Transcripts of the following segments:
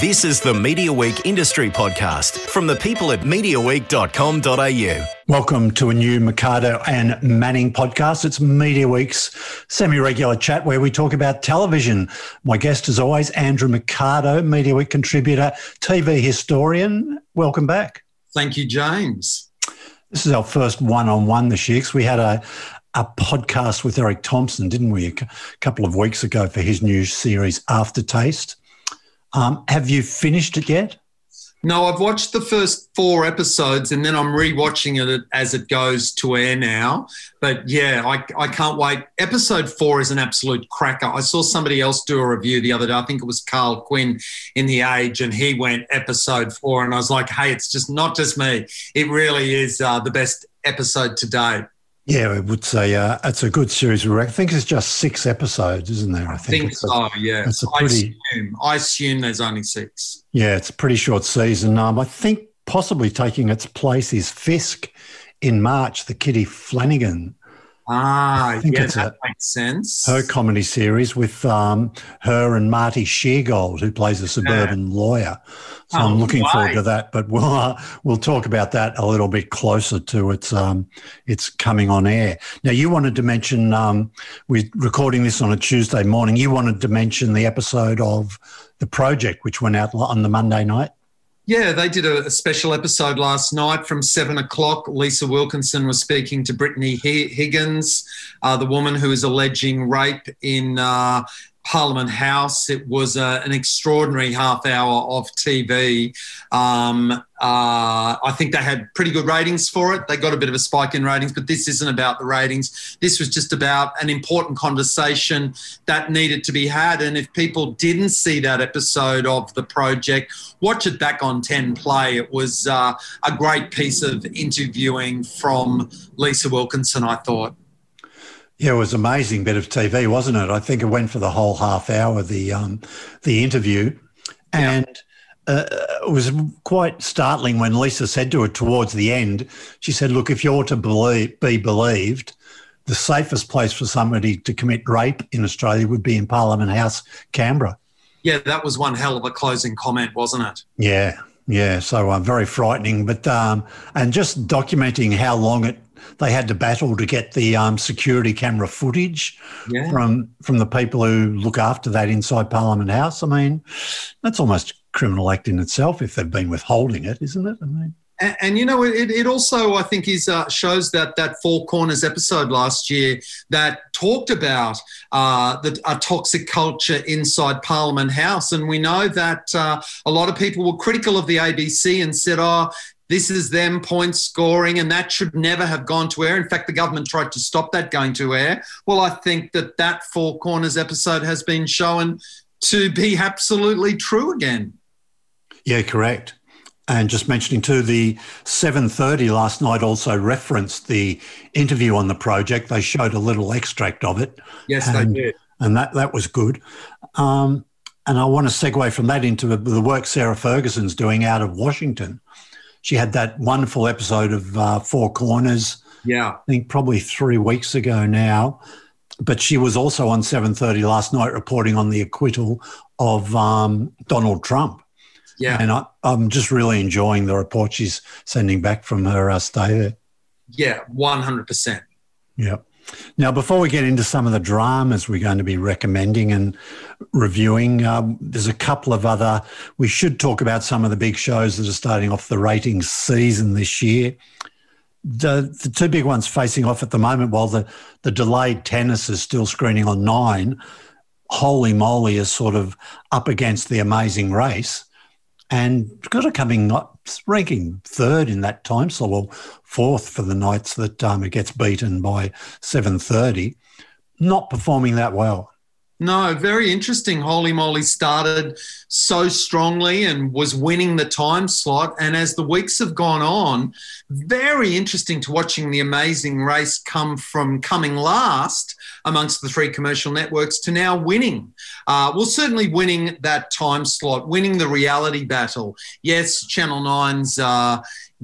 This is the Media Week Industry Podcast from the people at MediaWeek.com.au. Welcome to a new Mercado and Manning podcast. It's Media Week's semi regular chat where we talk about television. My guest, is always, Andrew Mercado, Media Week contributor, TV historian. Welcome back. Thank you, James. This is our first one on one this year because we had a, a podcast with Erik Thomson, didn't we, a couple of weeks ago for his new series, Aftertaste. Um, have you finished it yet? No, I've watched the first four episodes and then I'm rewatching it as it goes to air now. But yeah, I, I can't wait. Episode four is an absolute cracker. I saw somebody else do a review the other day. I think it was Karl Quinn in The Age, and he went episode four. And I was like, hey, it's just not just me. It really is uh, the best episode to date. Yeah, I would say uh, it's a good series. I think it's just six episodes, isn't there? I think, I think so. A, yeah, it's a pretty. I assume, I assume there's only six. Yeah, it's a pretty short season. Um, I think possibly taking its place is Fisk in March, the Kitty Flanagan Ah, I think yeah, that a, makes sense. Her comedy series with um, her and Marty Sheargold, who plays a suburban yeah. lawyer. So oh, I'm looking why? forward to that. But we'll uh, we'll talk about that a little bit closer to its um, its coming on air. Now, you wanted to mention um, we're recording this on a Tuesday morning. You wanted to mention the episode of the project, which went out on the Monday night. Yeah, they did a, special episode last night from seven o'clock. Lisa Wilkinson was speaking to Brittany Higgins, uh, the woman who is alleging rape in uh, Parliament House. It was uh, an extraordinary half hour of TV. Um, uh, I think they had pretty good ratings for it. They got a bit of a spike in ratings, but this isn't about the ratings. This was just about an important conversation that needed to be had. And if people didn't see that episode of the project, watch it back on 10 Play. It was uh, a great piece of interviewing from Lisa Wilkinson, I thought. Yeah, it was amazing bit of TV, wasn't it? I think it went for the whole half hour, the um, the interview, and yeah. uh, it was quite startling when Lisa said to her towards the end. She said, "Look, if you're to believe, be believed, the safest place for somebody to commit rape in Australia would be in Parliament House, Canberra." Yeah, that was one hell of a closing comment, wasn't it? Yeah, yeah. So uh, very frightening, but um, and just documenting how long it they had to battle to get the um, security camera footage yeah. from from the people who look after that inside Parliament House. I mean, that's almost criminal act in itself if they've been withholding it, isn't it? I mean. And, and, you know, it, it also I think is uh, shows that that Four Corners episode last year that talked about uh, the a toxic culture inside Parliament House, and we know that uh, a lot of people were critical of the ABC and said, "Oh, this is them point scoring, and that should never have gone to air. In fact, the government tried to stop that going to air. Well, I think that that Four Corners episode has been shown to be absolutely true again. Yeah, correct. And just mentioning too, the 7.30 last night also referenced the interview on the project. They showed a little extract of it. Yes, and, they did. And that, that was good. Um, and I want to segue from that into the work Sarah Ferguson's doing out of Washington she had that wonderful episode of uh, Four Corners. Yeah, I think probably three weeks ago now. But she was also on 7:30 last night reporting on the acquittal of um, Donald Trump. Yeah, and I, am just really enjoying the report she's sending back from her uh, stay there. Yeah, 100. percent Yeah. Now, before we get into some of the dramas we're going to be recommending and reviewing, um, there's a couple of other. We should talk about some of the big shows that are starting off the ratings season this year. The, the two big ones facing off at the moment, while the, the delayed tennis is still screening on nine, Holy Moly is sort of up against the amazing race and got a coming not ranking third in that time slot, well, fourth for the nights that um, it gets beaten by 7.30, not performing that well. No, very interesting. Holy Moly started so strongly and was winning the time slot. And as the weeks have gone on, very interesting to watching the amazing race come from coming last amongst the three commercial networks to now winning. Uh, well, certainly winning that time slot, winning the reality battle. Yes, Channel 9's. Uh,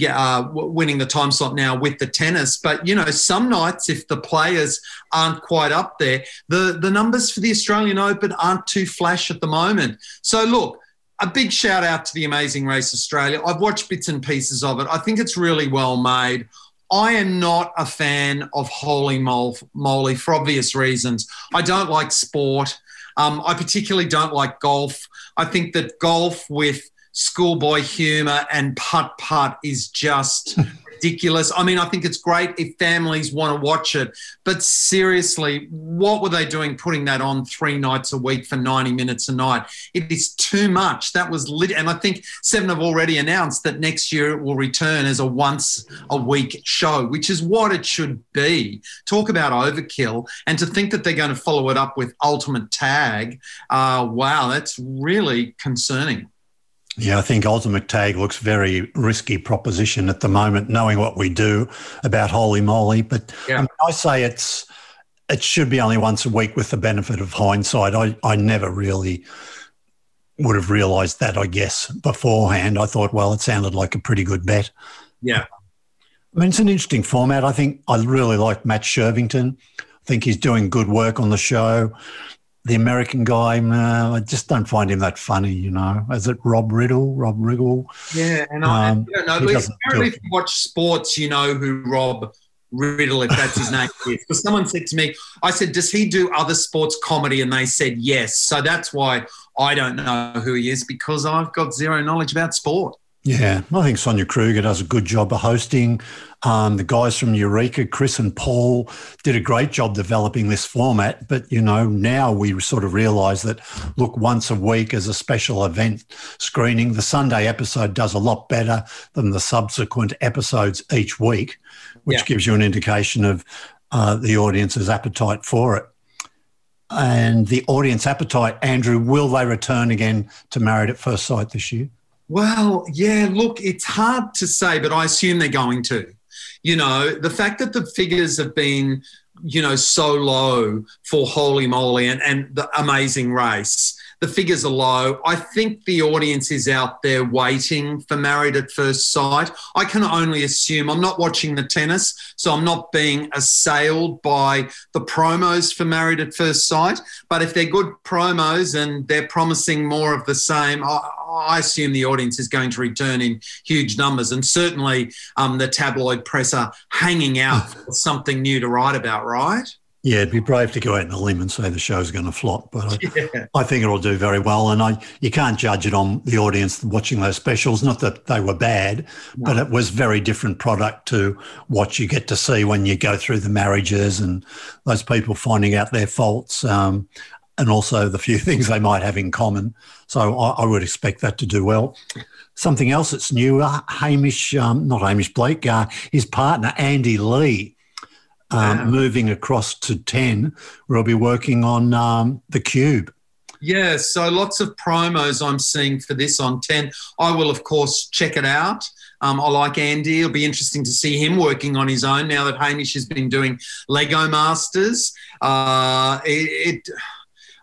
uh, winning the time slot now with the tennis. But you know, some nights if the players aren't quite up there, the the numbers for the Australian Open aren't too flash at the moment. So look. a big shout out to the Amazing Race Australia. I've watched bits and pieces of it. I think it's really well made. I am not a fan of Holy Moly for obvious reasons. I don't like sport. Um, I particularly don't like golf. I think that golf with schoolboy humor and putt putt is just ridiculous. I mean, I think it's great if families want to watch it, but seriously, what were they doing putting that on three nights a week for 90 minutes a night? It is too much. That was lit. And I think Seven have already announced that next year it will return as a once a week show, which is what it should be. Talk about overkill. And to think that they're going to follow it up with Ultimate Tag, uh, wow, that's really concerning. Yeah, I think Ultimate Tag looks very risky proposition at the moment, knowing what we do about Holy Moly. But yeah. I, mean, I say it's it should be only once a week with the benefit of hindsight. I, I never really would have realised that, I guess, beforehand. I thought, well, it sounded like a pretty good bet. Yeah. I mean, it's an interesting format. I think I really like Matt Shirvington. I think he's doing good work on the show the American guy, uh, I just don't find him that funny, you know. Is it Rob Riddle? Rob Riggle? Yeah, and I, um, I don't know. Apparently, if you watch sports, you know who Rob Riddle, if that's his name is. Because someone said to me, I said, Does he do other sports comedy? And they said yes. So that's why I don't know who he is because I've got zero knowledge about sport. Yeah, I think Sonia Kruger does a good job of hosting. Um, the guys from Eureka, Chris and Paul, did a great job developing this format. But, you know, now we sort of realise that, look, once a week as a special event screening, the Sunday episode does a lot better than the subsequent episodes each week, which yeah. gives you an indication of uh, the audience's appetite for it. And the audience appetite, Andrew, will they return again to Married at First Sight this year? Well, yeah, look, it's hard to say, but I assume they're going to. You know, the fact that the figures have been, you know, so low for Holy Moly and, and the amazing race, the figures are low. I think the audience is out there waiting for Married at First Sight. I can only assume I'm not watching the tennis, so I'm not being assailed by the promos for Married at First Sight. But if they're good promos and they're promising more of the same, I, I assume the audience is going to return in huge numbers, and certainly um, the tabloid press are hanging out for something new to write about, right? Yeah, it'd be brave to go out in a limb and say the show's going to flop, but I, yeah. I, think it'll do very well. And I, you can't judge it on the audience watching those specials. Not that they were bad, no. but it was very different product to what you get to see when you go through the marriages and those people finding out their faults, um, and also the few things they might have in common. So I, I would expect that to do well. Something else that's new, uh, Hamish, um, not Hamish Blake, uh, his partner Andy Lee um, moving across to 10, where I'll be working on um, the cube. Yeah, so lots of promos I'm seeing for this on 10. I will, of course, check it out. Um, I like Andy. It'll be interesting to see him working on his own now that Hamish has been doing Lego Masters. Uh, it, it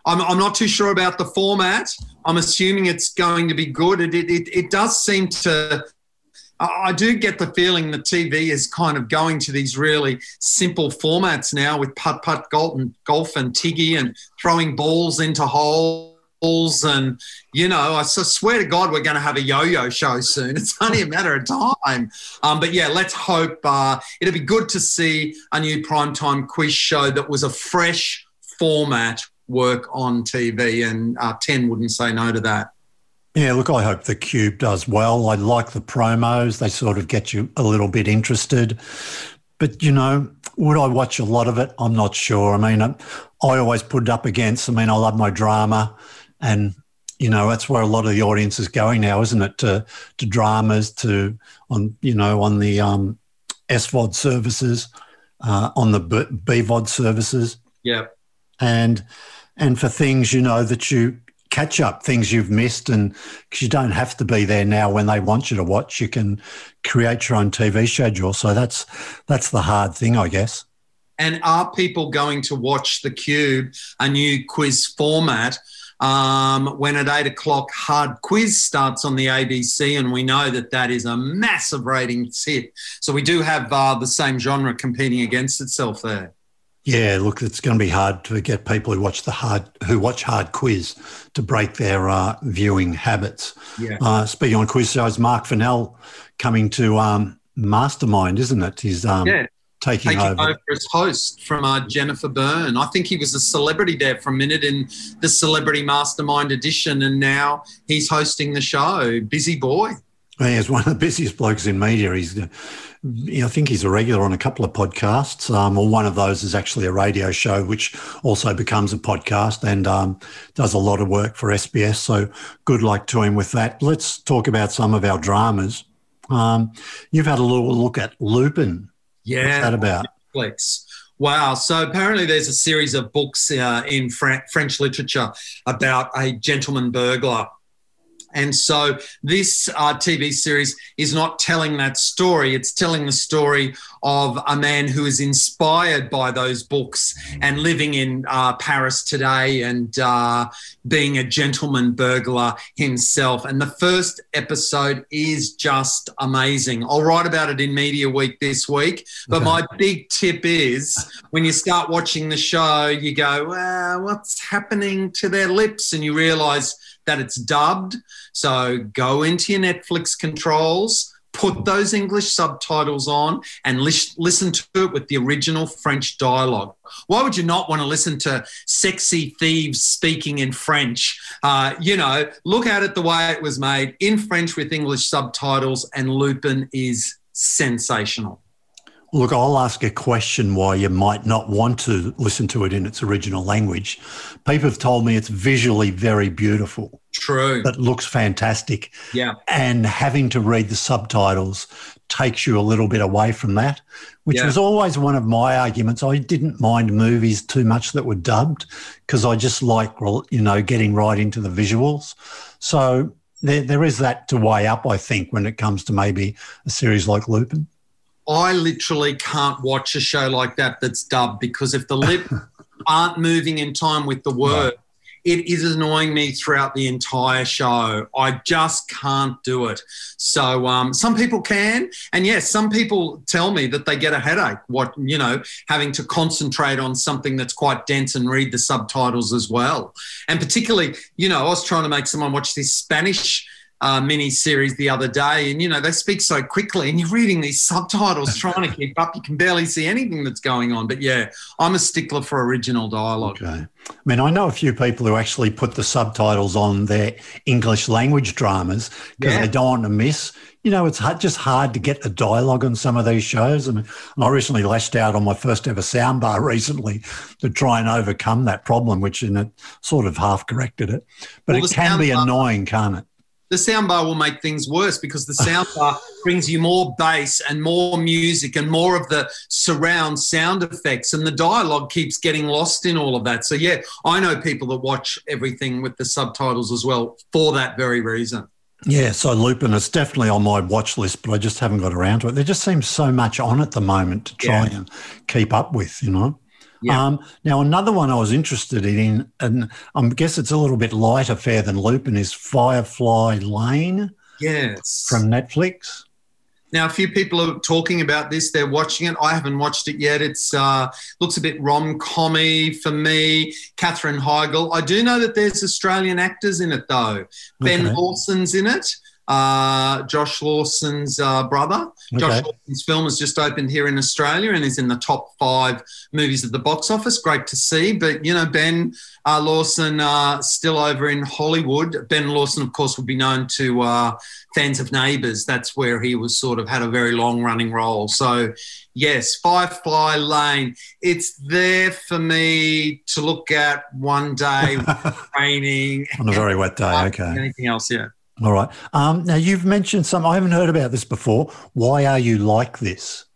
I'm, I'm, not too sure about the format. I'm assuming it's going to be good. It, it, it does seem to I do get the feeling that TV is kind of going to these really simple formats now with putt putt golf and golf and tiggy and throwing balls into holes and you know I swear to God we're going to have a yo-yo show soon. It's only a matter of time. Um, but yeah, let's hope uh, it'll be good to see a new primetime quiz show that was a fresh format work on TV, and uh, Ten wouldn't say no to that. Yeah, look, I hope the Cube does well. I like the promos, they sort of get you a little bit interested. But, you know, would I watch a lot of it? I'm not sure. I mean, I, I always put it up against, I mean, I love my drama and you know that's where a lot of the audience is going now isn't it to to dramas to on you know on the um svod services uh, on the B- bvod services yeah and and for things you know that you catch up things you've missed and because you don't have to be there now when they want you to watch. You can create your own tv schedule. So that's that's the hard thing i guess. And are people going to watch the cube a new quiz format um, when at eight o'clock hard quiz starts on the abc and we know that that is a massive ratings hit. So we do have uh, the same genre competing against itself there Yeah, look, it's going to be hard to get people who watch the hard who watch hard quiz to break their uh, viewing habits. Yeah. Uh, speaking on quiz shows, Mark Fennell coming to um, Mastermind, isn't it? He's um, Yeah. taking, taking over. over as host from uh, Jennifer Byrne. I think he was a celebrity there for a minute in the Celebrity Mastermind edition, and now he's hosting the show. Busy boy. He's one of the busiest blokes in media. He's, uh, you know, I think he's a regular on a couple of podcasts. Um, or one of those is actually a radio show, which also becomes a podcast and um, does a lot of work for SBS. So good luck to him with that. Let's talk about some of our dramas. Um, you've had a little look at Lupin. Yeah. What's that about? Netflix. Wow. So apparently, there's a series of books uh, in Fran- French literature about a gentleman burglar. And so this uh, TV series is not telling that story. It's telling the story of a man who is inspired by those books and living in uh, Paris today and uh, being a gentleman burglar himself. And the first episode is just amazing. I'll write about it in Media Week this week. But Okay. my big tip is when you start watching the show, you go, well, what's happening to their lips? And you realize that it's dubbed. So go into your Netflix controls, put those English subtitles on, and lis- listen to it with the original French dialogue. Why would you not want to listen to sexy thieves speaking in French? Uh, you know, look at it the way it was made in French with English subtitles, and Lupin is sensational. Look, I'll ask a question why you might not want to listen to it in its original language. People have told me it's visually very beautiful. True. That looks fantastic. Yeah. And having to read the subtitles takes you a little bit away from that, which Yeah. was always one of my arguments. I didn't mind movies too much that were dubbed because I just like, you know, getting right into the visuals. So there, there is that to weigh up, I think, when it comes to maybe a series like Lupin. I literally can't watch a show like that that's dubbed because if the lips aren't moving in time with the word, it is annoying me throughout the entire show. I just can't do it. So um, some people can, and yes, some people tell me that they get a headache. What you know, having to concentrate on something that's quite dense and read the subtitles as well. And particularly, you know, I was trying to make someone watch this Spanish uh, mini series the other day, and you know they speak so quickly, and you're reading these subtitles trying to keep up. You can barely see anything that's going on. But yeah, I'm a stickler for original dialogue. Okay. I mean, I know a few people who actually put the subtitles on their English language dramas because Yeah. they don't want to miss. You know, it's hard, just hard to get the dialogue on some of these shows. I mean, I recently lashed out on my first ever soundbar recently to try and overcome that problem, which in it sort of half corrected it. But Well, it can be annoying, can't it? The soundbar will make things worse because the soundbar brings you more bass and more music and more of the surround sound effects, and the dialogue keeps getting lost in all of that. So yeah, I know people that watch everything with the subtitles as well for that very reason. Yeah, so Lupin is definitely on my watch list, but I just haven't got around to it. There just seems so much on at the moment to try Yeah. and keep up with, you know. Yeah. Um, now, another one I was interested in, and I guess it's a little bit lighter fare than Lupin, is Firefly Lane Yes. from Netflix. Now, a few people are talking about this. They're watching it. I haven't watched it yet. It's uh, looks a bit rom commy for me. Katherine Heigl. I do know that there's Australian actors in it though. Ben Okay. Lawson's in it. Uh, Josh Lawson's uh, brother. Josh Lawson's film has just opened here in Australia and is in the top five movies at the box office. Great to see. But you know, Ben uh, Lawson uh, still over in Hollywood. Ben Lawson, of course, would be known to uh, fans of Neighbours. That's where he was sort of had a very long running role. So, yes, Firefly Lane. It's there for me to look at one day, raining. On a very wet day. Okay. Anything else? Yeah. All right. Um, now, you've mentioned some, I haven't heard about this before. Why are you like this?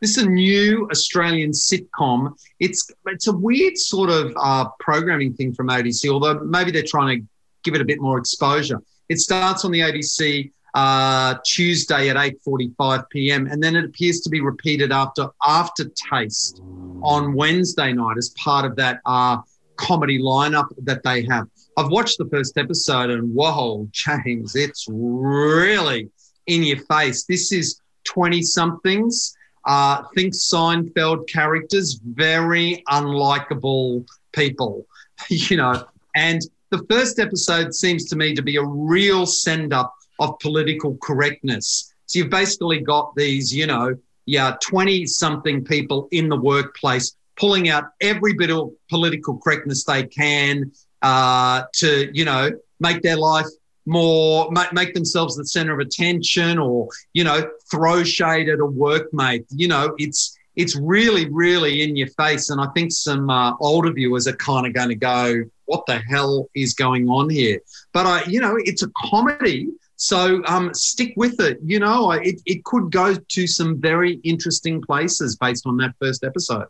This is a new Australian sitcom. It's it's a weird sort of uh, programming thing from ABC, although maybe they're trying to give it a bit more exposure. It starts on the ABC uh, Tuesday at 8:45 p.m. and then it appears to be repeated after Aftertaste on Wednesday night as part of that uh, comedy lineup that they have. I've watched the first episode and whoa, James, it's really in your face. This is 20 somethings uh, think Seinfeld characters, very unlikable people, you know. And the first episode seems to me to be a real send up of political correctness. So you've basically got these, you know, yeah, 20 something people in the workplace pulling out every bit of political correctness they can uh, to, you know, make their life more make themselves the center of attention or you know throw shade at a workmate. You know it's it's really really in your face. And i think some uh, older viewers are kind of going to go what the hell is going on here? But i you know it's a comedy. So um, stick with it. You know it, it could go to some very interesting places based on that first episode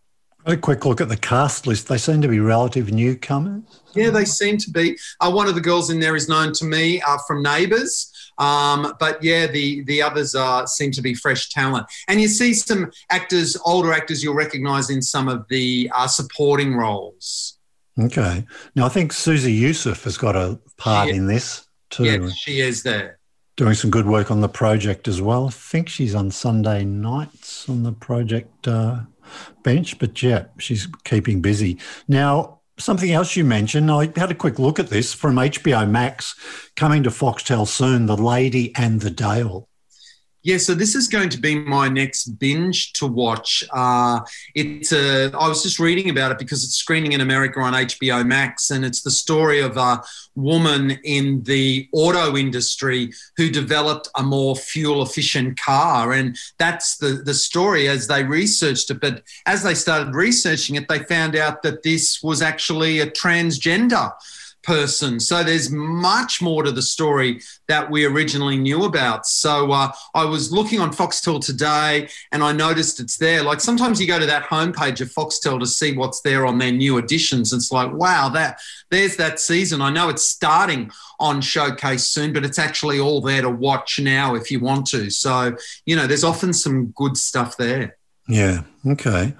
a quick look at the cast list. They seem to be relative newcomers. Yeah, they seem to be. Uh, one of the girls in there is known to me uh, from Neighbours. Um, but yeah, the the others uh, seem to be fresh talent, and you see some actors, older actors, you'll recognise in some of the uh, supporting roles. Okay, now I think Susie Youssef has got a part in this too. Yeah, she is there. Doing some good work on the project as well. I think she's on Sunday nights on the project uh, bench, but yeah, she's keeping busy. Now, something else you mentioned, I had a quick look at this from HBO Max coming to Foxtel soon The Lady and the Dale. Yeah, so this is going to be my next binge to watch. Uh, it's a, I was just reading about it because it's screening in America on HBO Max, and it's the story of a woman in the auto industry who developed a more fuel efficient car. And that's the, the story as they researched it. But as they started researching it, they found out that this was actually a transgender person. So there's much more to the story that we originally knew about. So uh, I was looking on Foxtel today and I noticed it's there. Like sometimes you go to that homepage of Foxtel to see what's there on their new editions. It's like, wow, that there's that season. I know it's starting on Showcase soon, but it's actually all there to watch now if you want to. So, you know, there's often some good stuff there. Yeah. Okay.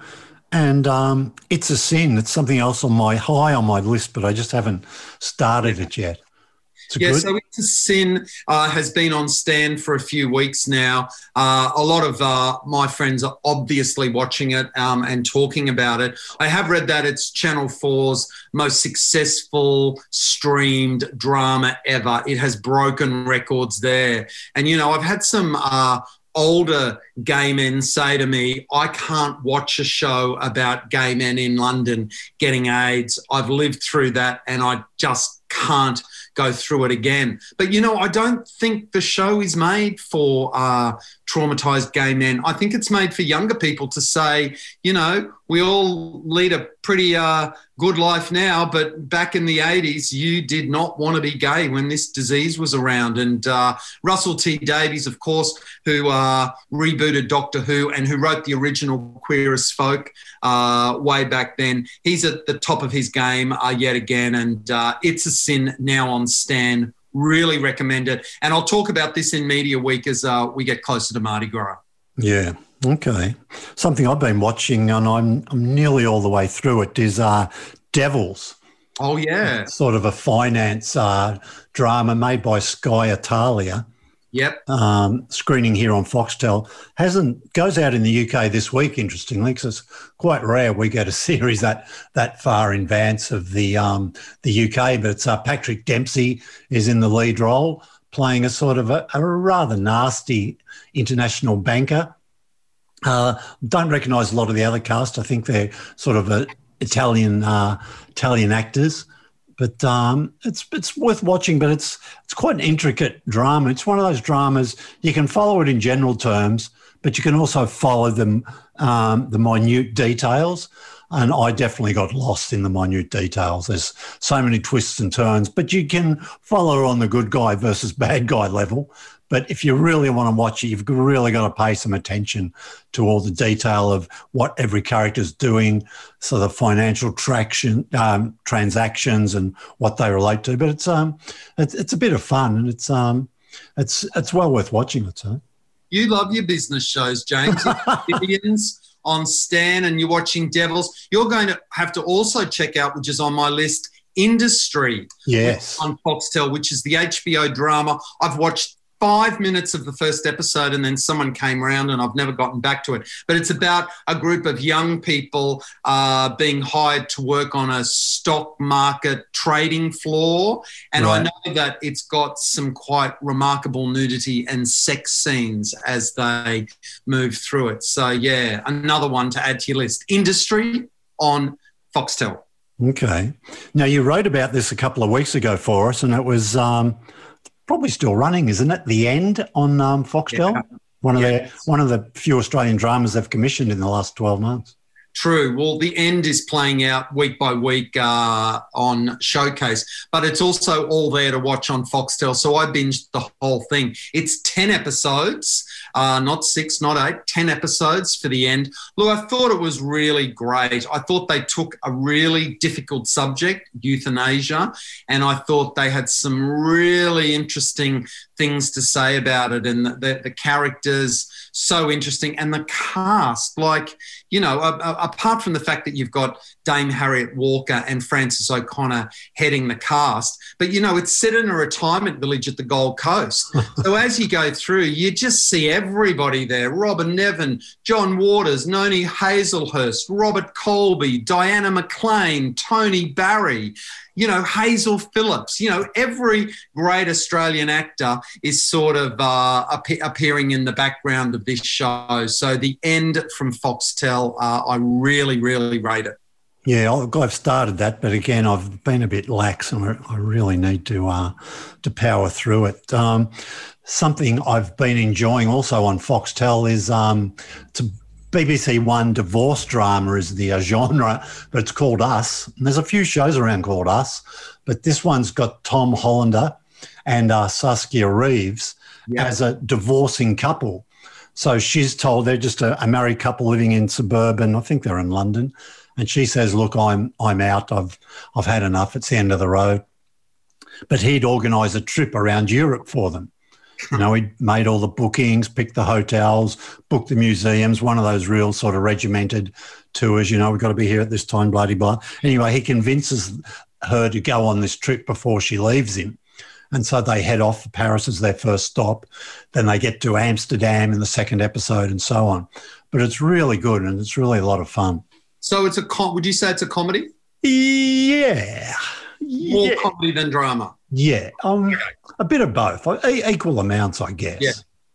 And um, it's a sin. It's something else on my high on my list, but I just haven't started it yet. Yeah, good- so It's a Sin uh, has been on stand for a few weeks now. Uh, a lot of uh, my friends are obviously watching it um, and talking about it. I have read that it's Channel 4's most successful streamed drama ever. It has broken records there. And, you know, I've had some uh, older gay men say to me, I can't watch a show about gay men in London getting AIDS. I've lived through that and I just can't go through it again. But you know, I don't think the show is made for uh, traumatized gay men. I think it's made for younger people to say, you know, we all lead a pretty uh, good life now, but back in the 80s, you did not want to be gay when this disease was around. And uh, Russell T Davies, of course, who uh, rebooted Doctor Who and who wrote the original Queer as Folk uh, way back then, he's at the top of his game uh, yet again. And uh, It's a Sin now on Stan. Really recommend it. And I'll talk about this in Media Week as we get closer to Mardi Gras. Yeah. Okay. Something I've been watching, and I'm I'm nearly all the way through it, is uh, Devils. Oh yeah. It's sort of a finance uh, drama made by Sky Italia. Yep. Um, screening here on Foxtel hasn't goes out in the UK this week. Interestingly, because it's quite rare we get a series that that far in advance of the um, the UK. But it's uh, Patrick Dempsey is in the lead role, playing a sort of a, a rather nasty international banker uh, don't recognise a lot of the other cast. I think they're sort of a Italian uh, Italian actors, but um, it's it's worth watching. But it's it's quite an intricate drama. It's one of those dramas you can follow it in general terms, but you can also follow them um, the minute details. And I definitely got lost in the minute details. There's so many twists and turns, but you can follow on the good guy versus bad guy level. But if you really want to watch it, you've really got to pay some attention to all the detail of what every character's doing, so the financial traction um, transactions and what they relate to. But it's um, it's, it's a bit of fun and it's um, it's it's well worth watching. I'd say. You love your business shows, James. Billions on Stan, and you're watching Devils. You're going to have to also check out, which is on my list, Industry. Yes. On Foxtel, which is the HBO drama. I've watched five minutes of the first episode, and then someone came around, and I've never gotten back to it. But it's about a group of young people uh, being hired to work on a stock market trading floor, and right. I know that it's got some quite remarkable nudity and sex scenes as they move through it. So yeah, another one to add to your list. Industry on Foxtel. Okay. Now you wrote about this a couple of weeks ago for us, and it was um, probably still running, isn't it? The End on um, Foxtel. Yeah. One of yeah. the one of the few Australian dramas they've commissioned in the last twelve months. True. Well, the end is playing out week by week uh, on Showcase, but it's also all there to watch on Foxtel. So I binged the whole thing. It's 10 episodes, uh, not six, not eight, 10 episodes for the end. Look, I thought it was really great. I thought they took a really difficult subject, euthanasia, and I thought they had some really interesting things to say about it and the, the, characters so interesting. And the cast like you know apart from the fact that you've got dame harriet walter and frances o'connor heading the cast but you know it's set in a retirement village at the gold coast. So as you go through you just see everybody there. Robyn nevin john waters noni hazlehurst robert coleby diana mclean tony barry you know, Hazel Phillips, you know, every great Australian actor is sort of uh, ap- appearing in the background of this show. So the end from Foxtel, uh, I really, really rate it. Yeah, I've started that, but again, I've been a bit lax, and I really need to uh, to power through it. Um, something I've been enjoying also on Foxtel is um, it's a BBC One divorce drama is the uh, genre, but it's called Us. And there's a few shows around called Us, but this one's got Tom Hollander and uh, Saskia Reeves yeah. as a divorcing couple. So she's told they're just a, a, married couple living in suburban. I think they're in London, and she says, "Look, I'm I'm out. I've I've had enough. It's the end of the road." But he'd organise a trip around Europe for them. You know, he made all the bookings, picked the hotels, booked the museums, one of those real sort of regimented tours. You know, we've got to be here at this time, bloody blah. Anyway, he convinces her to go on this trip before she leaves him. And so they head off. For Paris as their first stop. Then they get to Amsterdam in the second episode and so on. But it's really good and it's really a lot of fun. So it's a com- would you say it's a comedy? Yeah. More yeah. comedy than drama. Yeah, um, a bit of both, equal amounts, I guess. Yeah.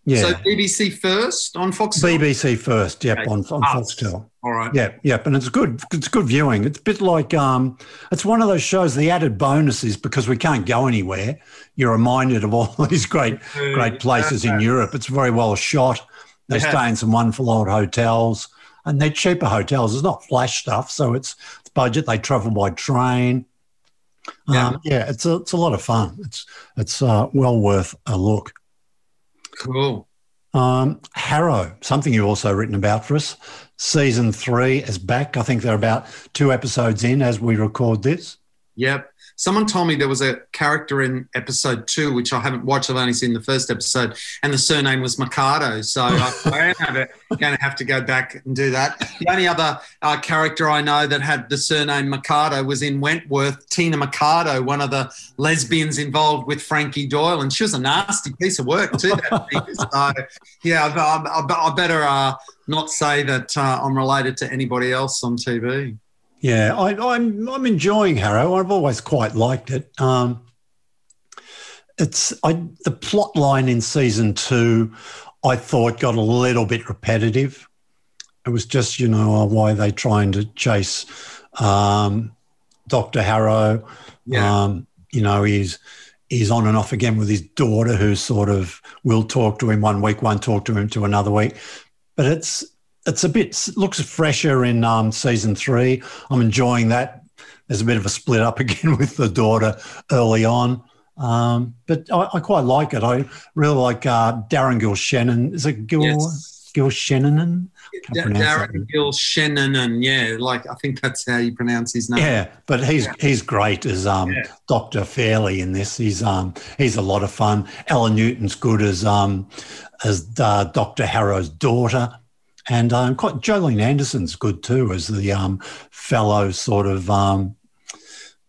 Yeah. So BBC first on Fox. BBC first, yep, okay. on, on ah, Foxtel. All right. Yeah, yep, and it's good. It's good viewing. It's a bit like um, it's one of those shows. The added bonus is because we can't go anywhere. You're reminded of all these great, great places in Europe. It's very well shot. They yeah. stay in some wonderful old hotels, and they're cheaper hotels. It's not flash stuff, so it's, it's budget. They travel by train. Yeah, um, yeah, it's a it's a lot of fun. It's it's uh, well worth a look. Cool. Um, Harrow, something you've also written about for us. Season three is back. I think they're about two episodes in as we record this. Yep. Someone told me there was a character in episode two, which I haven't watched. I've only seen the first episode, and the surname was Mercado. So I, I am going to have to go back and do that. The only other uh, character I know that had the surname Mercado was in Wentworth, Tina Mercado, one of the lesbians involved with Frankie Doyle, and she was a nasty piece of work too. so yeah, I, I, I better uh, not say that uh, I'm related to anybody else on TV. Yeah, I, am I'm, I'm enjoying Harrow. I've always quite liked it. Um, it's I, the plot line in season two. I thought got a little bit repetitive. It was just you know why they trying to chase um, Doctor Harrow. Yeah. Um, you know he's he's on and off again with his daughter, who sort of will talk to him one week, won't talk to him to another week. But it's it's a bit looks fresher in um, season three. I'm enjoying that. There's a bit of a split up again with the daughter early on, um, but I, I, quite like it. I really like uh, Darren Gilshenan. Is it Gil yes. Gilshenan? D- Darren Gilshenan, yeah, like I think that's how you pronounce his name. Yeah, but he's yeah. he's great as um, yeah. Doctor Fairley in this. He's um he's a lot of fun. Ellen Newton's good as um as uh, Doctor Harrow's daughter. And um, quite Jolene Anderson's good too, as the um, fellow sort of um,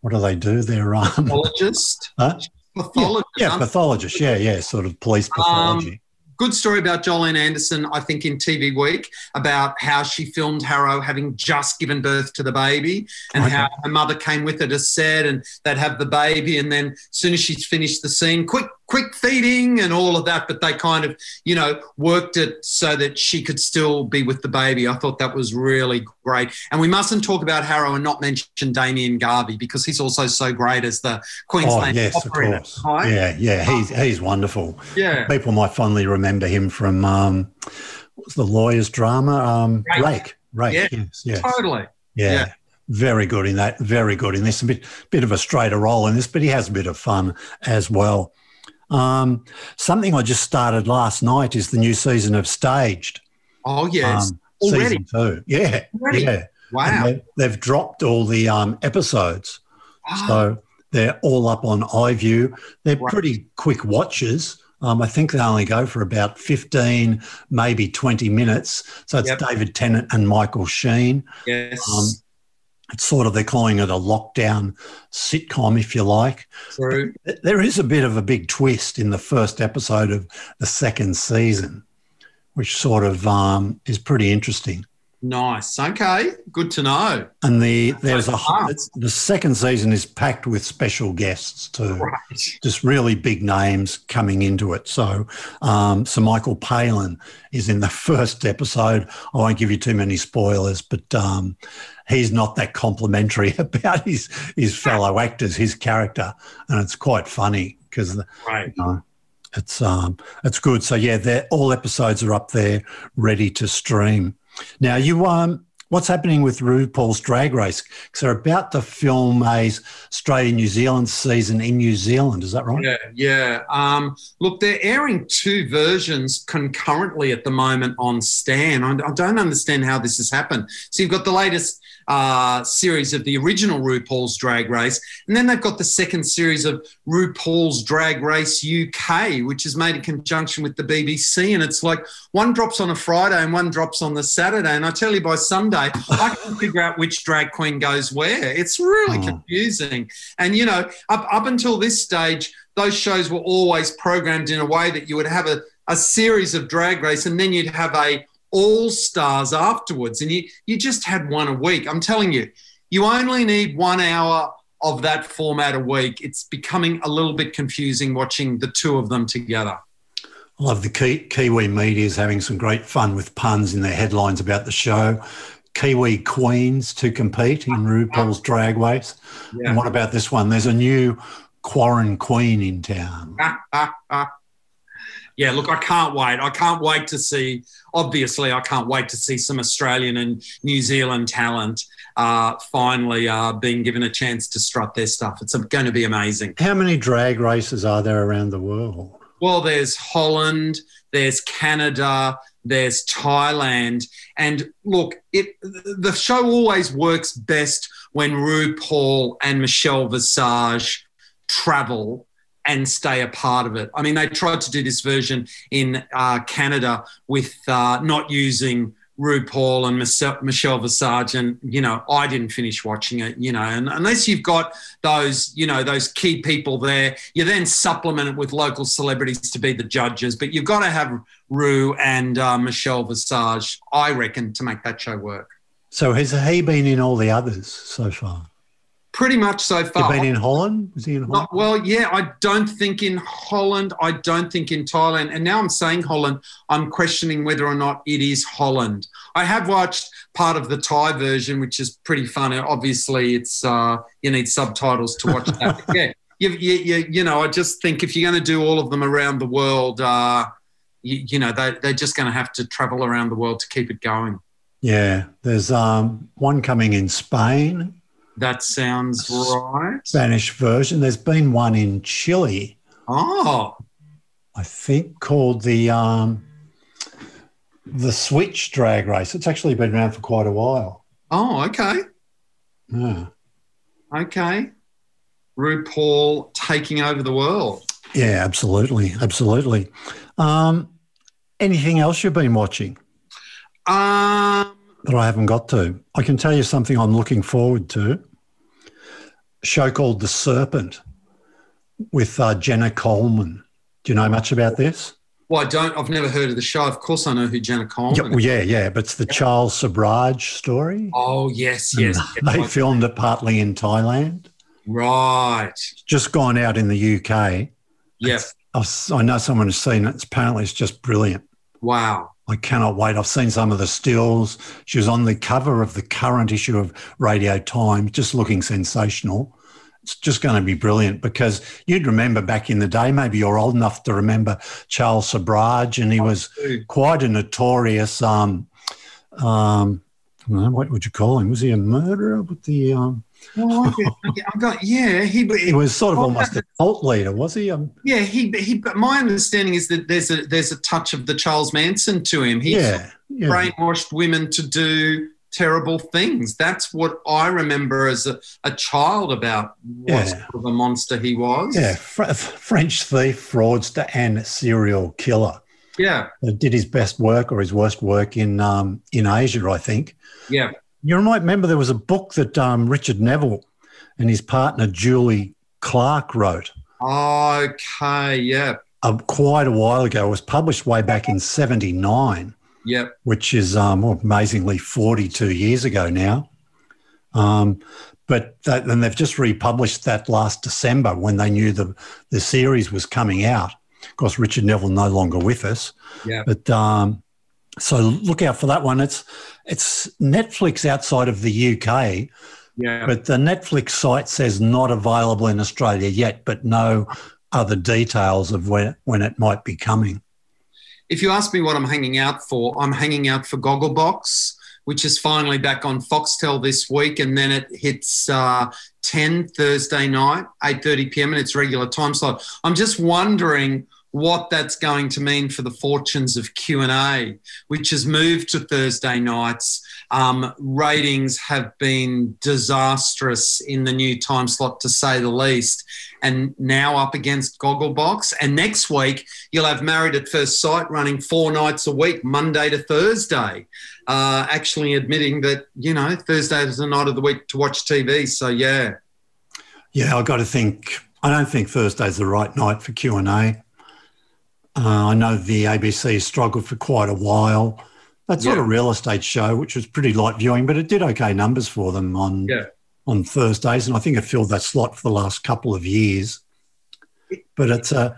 what do they do? They're um, psychologist. huh? pathologist. Yeah, yeah pathologist. Yeah, yeah, sort of police um, pathology. Um, good story about Jolene Anderson, I think, in TV Week about how she filmed Harrow having just given birth to the baby and okay. how her mother came with her to set and they'd have the baby. And then as soon as she's finished the scene, quick, quick feeding and all of that, but they kind of, you know, worked it so that she could still be with the baby. I thought that was really great. And we mustn't talk about Harrow and not mention Damien Garvey because he's also so great as the Queensland oh, yes, operator. Of course. Right? Yeah, yeah, he's he's wonderful. Yeah, people might fondly remember him from um, the lawyer's drama, um, Rake. Rake. Rake. Yeah, yes, yes. totally. yeah. yeah very good in that, very good in this. A bit, bit of a straighter role in this, but he has a bit of fun as well. Um, something I just started last night is the new season of Staged. Oh yes, um, season two. Yeah, Already? yeah. Wow. They, they've, dropped all the um, episodes, ah. so they're all up on iView. They're right. pretty quick watches. Um, I think they only go for about 15, maybe 20 minutes. So it's yep. David Tennant and Michael Sheen. Yes. Um, it's sort of they're calling it a lockdown sitcom, if you like. True. There is a bit of a big twist in the first episode of the second season, which sort of um, is pretty interesting. Nice. Okay. Good to know. And the there's a the second season is packed with special guests too. Right. Just really big names coming into it. So, um, so Michael Palin is in the first episode. I won't give you too many spoilers, but um, he's not that complimentary about his his fellow actors, his character, and it's quite funny because right. You know, it's um it's good. So yeah, all episodes are up there, ready to stream. Now, you um, what's happening with RuPaul's Drag Race? Because they're about to film a Australia New Zealand season in New Zealand. Is that right? Yeah, yeah. Um, look, they're airing two versions concurrently at the moment on Stan. I, I don't understand how this has happened. So you've got the latest uh, series of the original RuPaul's Drag Race. And then they've got the second series of RuPaul's Drag Race UK, which is made in conjunction with the BBC. And it's like one drops on a Friday and one drops on the Saturday. And I tell you, by Sunday, I can't figure out which drag queen goes where. It's really oh. confusing. And, you know, up, up until this stage, those shows were always programmed in a way that you would have a, a series of drag race and then you'd have a all stars afterwards. And you, you just had one a week. I'm telling you, you only need one hour of that format a week. It's becoming a little bit confusing watching the two of them together. I love the Kiwi media is having some great fun with puns in their headlines about the show. Kiwi queens to compete in RuPaul's Drag Race. Yeah. And what about this one? There's a new Quarren queen in town. yeah, look, I can't wait. I can't wait to see. Obviously, I can't wait to see some Australian and New Zealand talent uh, finally uh, being given a chance to strut their stuff. It's going to be amazing. How many drag races are there around the world? Well, there's Holland, there's Canada, there's Thailand, and look, it the show always works best when RuPaul and Michelle Visage travel and stay a part of it. I mean, they tried to do this version in uh, Canada with uh, not using RuPaul and Michelle Visage, and you know, I didn't finish watching it. You know, and unless you've got those, you know, those key people there, you then supplement it with local celebrities to be the judges. But you've got to have Ru and uh, Michelle Visage, I reckon, to make that show work. So has he been in all the others so far? Pretty much so far. You've been in Holland? Was he in Holland? Not, well, yeah, I don't think in Holland. I don't think in Thailand. And now I'm saying Holland, I'm questioning whether or not it is Holland. I have watched part of the Thai version, which is pretty funny. Obviously, it's uh, you need subtitles to watch that. yeah, you, you, you, know, I just think if you're going to do all of them around the world, uh, you, you know, they, they're just going to have to travel around the world to keep it going. Yeah, there's um, one coming in Spain that sounds right. Spanish version. There's been one in Chile. Oh. I think called the um, the Switch Drag Race. It's actually been around for quite a while. Oh, okay. Yeah. Okay. RuPaul taking over the world. Yeah, absolutely, absolutely. Um, anything else you've been watching? Um, that I haven't got to. I can tell you something I'm looking forward to. A show called The Serpent. with uh, Jenna Coleman. Do you know much about this? Well, I don't. I've never heard of the show. Of course, I know who Jenna Coleman yeah, well, yeah, yeah, but it's the Charles Sobhraj story. Oh, yes, yes. they yes, filmed it partly in Thailand. Right. just gone out in the UK. Yes. I know someone has seen it. Apparently, it's just brilliant. Wow. I cannot wait. I've seen some of the stills. She was on the cover of the current issue of Radio Times, just looking sensational. It's just going to be brilliant because you'd remember back in the day, maybe you're old enough to remember Charles Sobhraj, and he was quite a notorious, um, um, what would you call him? Was he a murderer with the. Um, Oh, I've got yeah. He, he was sort of almost a cult leader, was he? Um, yeah, he he. But my understanding is that there's a there's a touch of the Charles Manson to him. He yeah, yeah. brainwashed women to do terrible things. That's what I remember as a, a child about what yeah. sort of a monster he was. Yeah, Fr- French thief, fraudster, and serial killer. Yeah, did his best work or his worst work in um, in Asia, I think. Yeah, you might remember there was a book that um, Richard Neville and his partner Julie Clarke wrote. Okay, yeah. Uh, quite a while ago. It was published way back in 79. Yep. Which is um, amazingly 42 years ago now. Um, but that, and they've just republished that last December when they knew the, the series was coming out. Of course, Richard Neville no longer with us. Yeah. But um, so look out for that one. It's it's Netflix outside of the UK. Yeah. But the Netflix site says not available in Australia yet, but no other details of when when it might be coming. If you ask me what I'm hanging out for, I'm hanging out for Gogglebox, which is finally back on Foxtel this week, and then it hits uh, 10 Thursday night, 8:30 p.m. and its regular time slot. I'm just wondering what that's going to mean for the fortunes of Q&A, which has moved to Thursday nights. Um, ratings have been disastrous in the new time slot, to say the least, and now up against Gogglebox. And next week, you'll have Married at First Sight running four nights a week, Monday to Thursday, uh, actually admitting that, you know, Thursday is the night of the week to watch TV. So, yeah. Yeah, I've got to think. I don't think Thursday's the right night for Q&A. Uh, I know the ABC struggled for quite a while. That's yeah. not a real estate show, which was pretty light viewing, but it did okay numbers for them on yeah. on Thursdays, and I think it filled that slot for the last couple of years. But it's a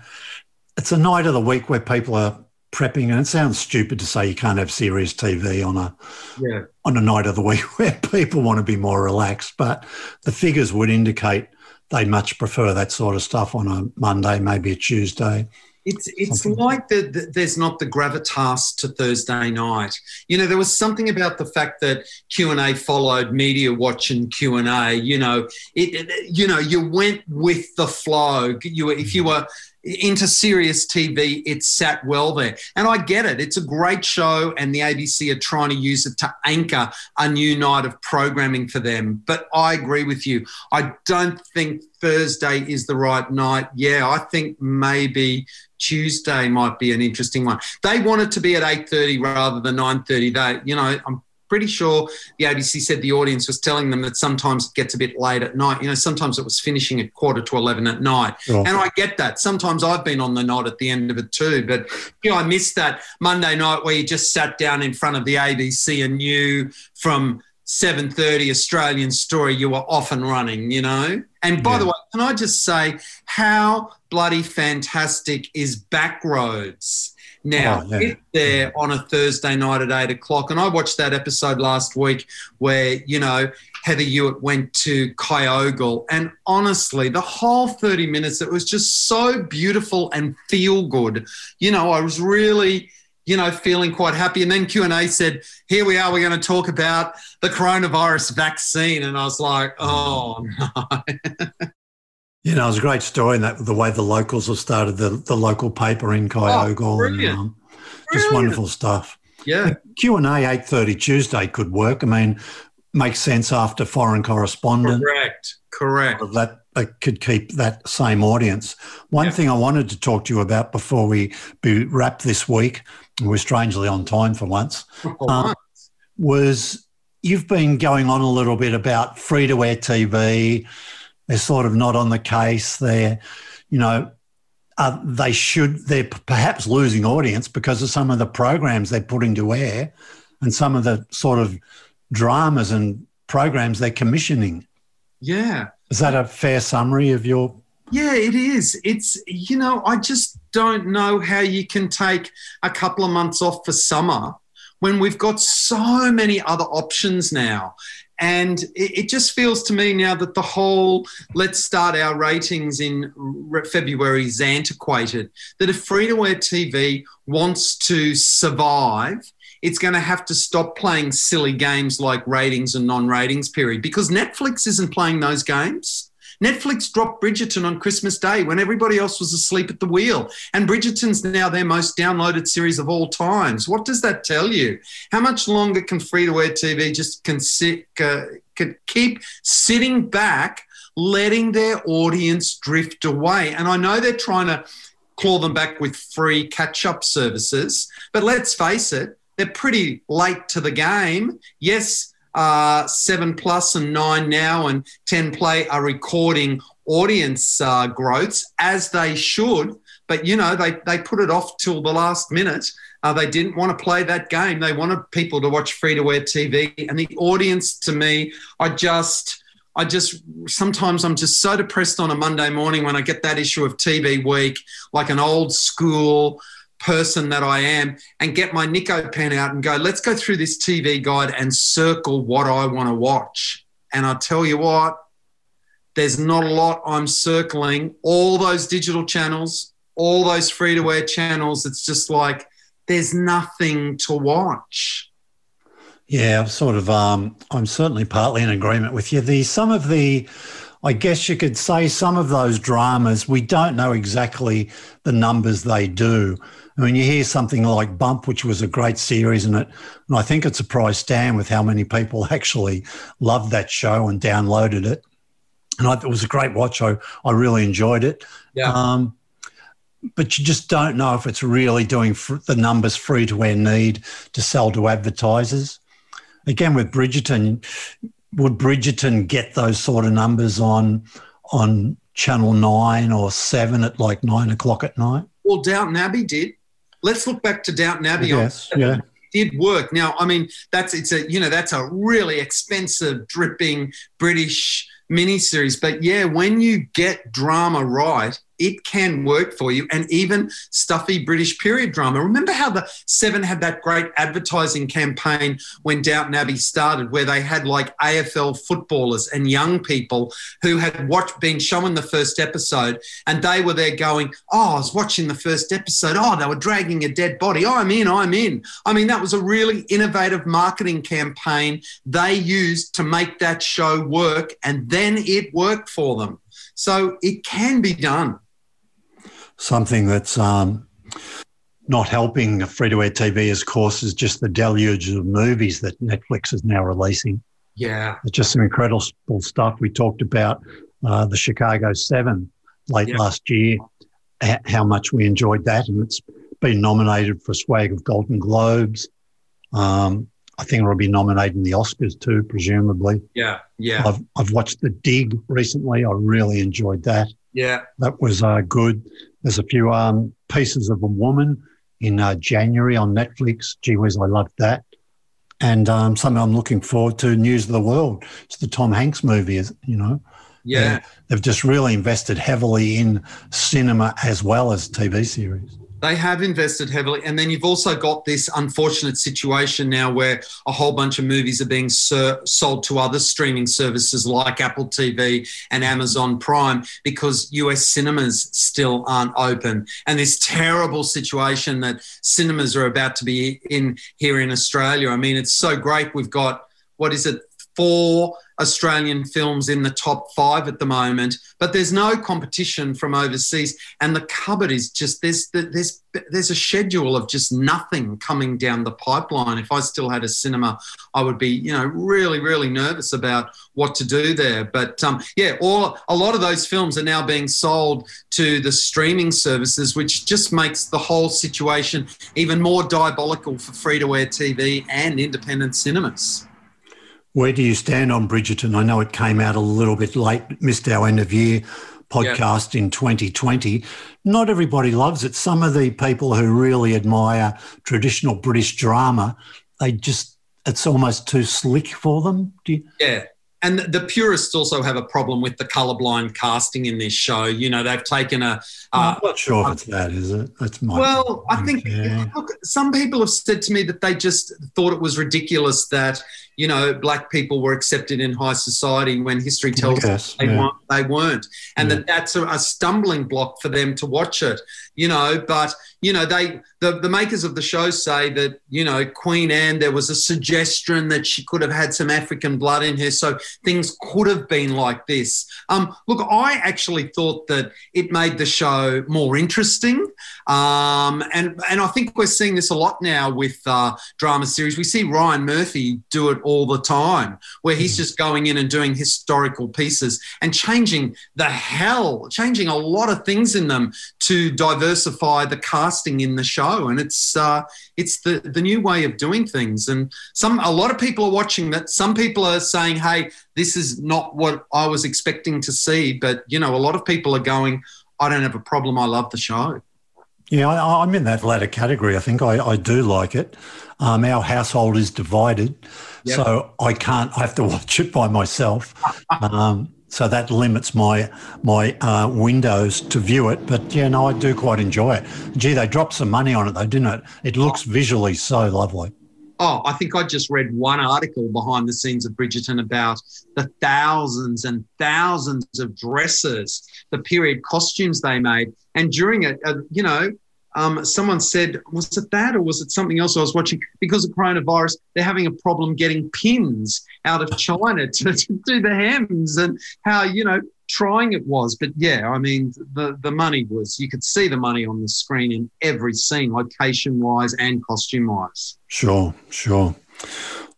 it's a night of the week where people are prepping, and it sounds stupid to say you can't have serious TV on a yeah. on a night of the week where people want to be more relaxed. But the figures would indicate they much prefer that sort of stuff on a Monday, maybe a Tuesday. It's it's something. like the, the, there's not the gravitas to Thursday night. You know, there was something about the fact that Q and A followed Media Watch and Q and A. You know, it, it, You know, you went with the flow. You were, if you were into serious TV, it sat well there. And I get it. It's a great show, and the ABC are trying to use it to anchor a new night of programming for them. But I agree with you. I don't think Thursday is the right night. Yeah, I think maybe Tuesday might be an interesting one. They wanted to be at 8.30 rather than 9.30. They, you know, I'm pretty sure the ABC said the audience was telling them that sometimes it gets a bit late at night. You know, sometimes it was finishing at quarter to 11 at night. Oh. And I get that. Sometimes I've been on the night at the end of it too. But, you know, I missed that Monday night where you just sat down in front of the ABC and knew from 7.30 Australian story you were off and running, you know? And by yeah. the way, can I just say how bloody fantastic is Backroads? Now, oh, yeah. there on a Thursday night at eight o'clock, and I watched that episode last week where, you know, Heather Ewart went to Kyogle. And honestly, the whole 30 minutes, it was just so beautiful and feel good. You know, I was really, you know, feeling quite happy. And then Q&A said, here we are, we're going to talk about the coronavirus vaccine. And I was like, mm. oh, no. You know, it was a great story, and that the way the locals have started the, the local paper in Kyogle, oh, and um, just wonderful stuff. Yeah, Q and A eight thirty Tuesday could work. I mean, makes sense after foreign correspondent. Correct, correct. That they could keep that same audience. One thing I wanted to talk to you about before we be wrap this week, and we're strangely on time for once, oh, um, was you've been going on a little bit about free to air TV they're sort of not on the case. They're, you know, uh, they should, they're perhaps losing audience because of some of the programs they're putting to air and some of the sort of dramas and programs they're commissioning. Yeah. Is that a fair summary of your? Yeah, it is. It's, you know, I just don't know how you can take a couple of months off for summer when we've got so many other options now. And it, just feels to me now that the whole let's start our ratings in February is antiquated. That if free to air TV wants to survive, it's going to have to stop playing silly games like ratings and non ratings period because Netflix isn't playing those games. Netflix dropped Bridgerton on Christmas Day when everybody else was asleep at the wheel. And Bridgerton's now their most downloaded series of all times. What does that tell you? How much longer can free to air TV just can, sit, uh, can keep sitting back, letting their audience drift away? And I know they're trying to claw them back with free catch up services, but let's face it, they're pretty late to the game. Yes, uh, Seven Plus and Nine Now and Ten Play are recording audience uh, growths as they should. But you know, they they put it off till the last minute. Uh, they didn't want to play that game. They wanted people to watch free to air TV, and the audience, to me, I just. I just sometimes I'm just so depressed on a Monday morning when I get that issue of TV Week, like an old school person that I am and get my Nikko pen out and go, let's go through this TV guide and circle what I want to watch. And I tell you what, there's not a lot I'm circling. All those digital channels, all those free to air channels, it's just like there's nothing to watch. Yeah, I'm sort of. Um, I'm certainly partly in agreement with you. The some of the I guess you could say some of those dramas, we don't know exactly the numbers they do. I mean, you hear something like Bump, which was a great series, and it, and I think it surprised Stan with how many people actually loved that show and downloaded it. And I, it was a great watch. I, I really enjoyed it. Yeah. Um, but you just don't know if it's really doing fr- the numbers free to air need to sell to advertisers. Again, with Bridgerton, would Bridgerton get those sort of numbers on on Channel Nine or Seven at like nine o'clock at night? Well, Downton Abbey did. Let's look back to Downton Abbey. Yes, yeah. Did work. Now, I mean, that's it's a you know that's a really expensive, dripping British miniseries. But yeah, when you get drama right, it can work for you. And even stuffy British period drama. Remember how the Seven had that great advertising campaign when Downton Abbey started, where they had like AFL footballers and young people who had watched, been shown the first episode, and they were there going, "Oh, I was watching the first episode. Oh, they were dragging a dead body. Oh, I'm in. I'm in." I mean, that was a really innovative marketing campaign they used to make that show work, and then it worked for them. So it can be done something that's um, not helping free to air TV, of course, is just the deluge of movies that Netflix is now releasing. Yeah. It's just some incredible stuff. We talked about uh, the Chicago Seven late yeah. last year, how much we enjoyed that. And it's been nominated for a swag of Golden Globes. Um, I think it'll be nominated in the Oscars too, presumably. Yeah, yeah. I've, I've watched The Dig recently. I really enjoyed that. Yeah. That was uh, good. There's a few um, pieces of a woman in uh, January on Netflix. Gee whiz, I loved that. And um, something I'm looking forward to, News of the World. It's the Tom Hanks movie, you know. Yeah. They, they've just really invested heavily in cinema as well as TV series. They have invested heavily. And then you've also got this unfortunate situation now where a whole bunch of movies are being ser- sold to other streaming services like Apple TV and Amazon Prime because US cinemas still aren't open. And this terrible situation that cinemas are about to be in here in Australia. I mean, it's so great. We've got, what is it, four Australian films in the top five at the moment, but there's no competition from overseas, and the cupboard is just there's there's there's a schedule of just nothing coming down the pipeline. If I still had a cinema, I would be you know really really nervous about what to do there. But um, yeah, all a lot of those films are now being sold to the streaming services, which just makes the whole situation even more diabolical for free to air TV and independent cinemas. Where do you stand on Bridgerton? I know it came out a little bit late, missed our end of year podcast in 2020. Not everybody loves it. Some of the people who really admire traditional British drama, they just, it's almost too slick for them. Do you- yeah. And the purists also have a problem with the colorblind casting in this show. You know, they've taken a. Uh, I'm not sure if it's that, is it? That's my. Well, I think yeah. look, some people have said to me that they just thought it was ridiculous that you know, black people were accepted in high society when history tells guess, us they, yeah. weren't, they weren't. And yeah. that that's a, a, stumbling block for them to watch it, you know. But, you know, they, the, the makers of the show say that, you know, Queen Anne, there was a suggestion that she could have had some African blood in her. So things could have been like this. Um, look, I actually thought that it made the show more interesting. Um, and, and I think we're seeing this a lot now with uh, drama series. We see Ryan Murphy do it all the time, where he's hmm. just going in and doing historical pieces and changing the hell, changing a lot of things in them to diversify the casting in the show. And it's uh, it's the the new way of doing things. And some a lot of people are watching that. Some people are saying, "Hey, this is not what I was expecting to see." But you know, a lot of people are going, "I don't have a problem. I love the show." Yeah, I, am in that latter category. I think I, I do like it. Um, our household is divided, yep. so I can't. I have to watch it by myself. um, so that limits my my uh, windows to view it. But yeah, no, I do quite enjoy it. Gee, they dropped some money on it though, didn't it? It looks visually so lovely. Oh, I think I just read one article behind the scenes of Bridgerton about the thousands and thousands of dresses, the period costumes they made. And during it, uh, you know, um, someone said, was it that or was it something else I was watching? Because of coronavirus, they're having a problem getting pins out of China to, to do the hems and how, you know, trying it was. But yeah, I mean, the, the money was, you could see the money on the screen in every scene, location wise and costume wise. Sure, sure.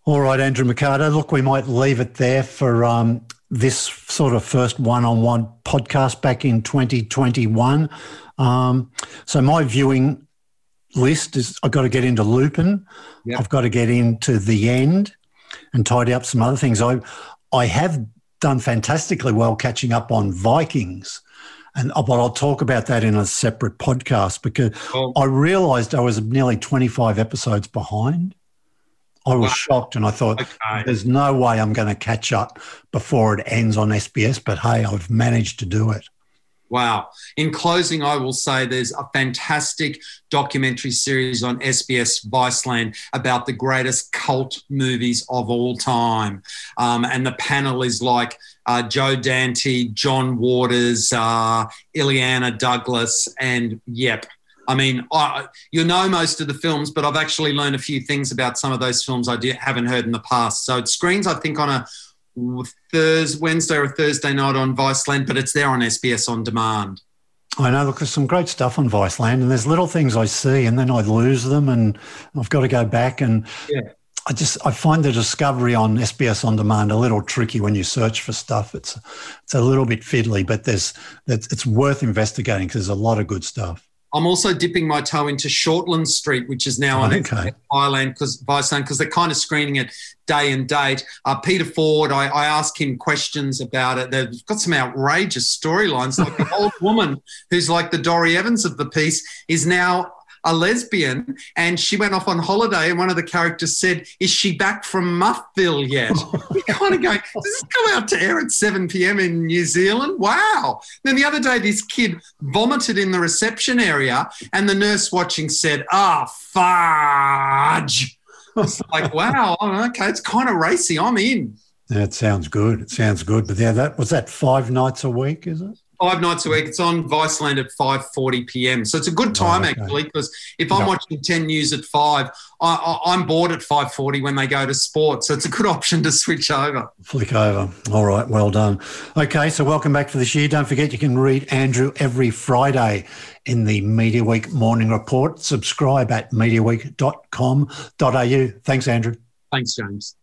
All right, Andrew Mercado. Look, we might leave it there for um, this sort of first one on one podcast back in 2021. Um, so my viewing list is I've got to get into Lupin. Yep. I've got to get into the end and tidy up some other things. I I have done fantastically well catching up on Vikings. And uh, but I'll talk about that in a separate podcast because oh. I realized I was nearly 25 episodes behind. I was wow. shocked and I thought, okay. there's no way I'm going to catch up before it ends on SBS. But hey, I've managed to do it. Wow. In closing, I will say there's a fantastic documentary series on SBS Viceland about the greatest cult movies of all time. Um, and the panel is like uh, Joe Dante, John Waters, uh, Illeana Douglas, and yep. I mean, I, you know most of the films, but I've actually learned a few things about some of those films I did, haven't heard in the past. So it screens, I think, on a Thursday, Wednesday or Thursday night on Viceland, but it's there on SBS on demand. I know, look, there's some great stuff on Viceland, and there's little things I see, and then I lose them, and I've got to go back. And yeah. I just I find the discovery on SBS on demand a little tricky when you search for stuff. It's it's a little bit fiddly, but there's it's worth investigating because there's a lot of good stuff. I'm also dipping my toe into Shortland Street, which is now on okay. Ireland because Viceland because they're kind of screening it day and date. Uh, Peter Ford, I, I asked him questions about it. They've got some outrageous storylines. Like the old woman who's like the Dory Evans of the piece is now a lesbian and she went off on holiday and one of the characters said is she back from muffville yet? You kind of go does this come out to air at 7 p.m in new zealand? Wow. Then the other day this kid vomited in the reception area and the nurse watching said ah fudge. It's like wow okay it's kind of racy i'm in. That sounds good it sounds good but yeah that was that five nights a week is it five nights a week. It's on Viceland at 5:40 p.m. So it's a good time oh, okay. actually because if I'm watching 10 news at five, I, am bored at 5:40 when they go to sport. So it's a good option to switch over. Flick over. All right, well done. Okay, so welcome back for this year. Don't forget you can read Andrew every Friday in the Media Week Morning Report. Subscribe at mediaweek.com.au. Thanks, Andrew. Thanks, James.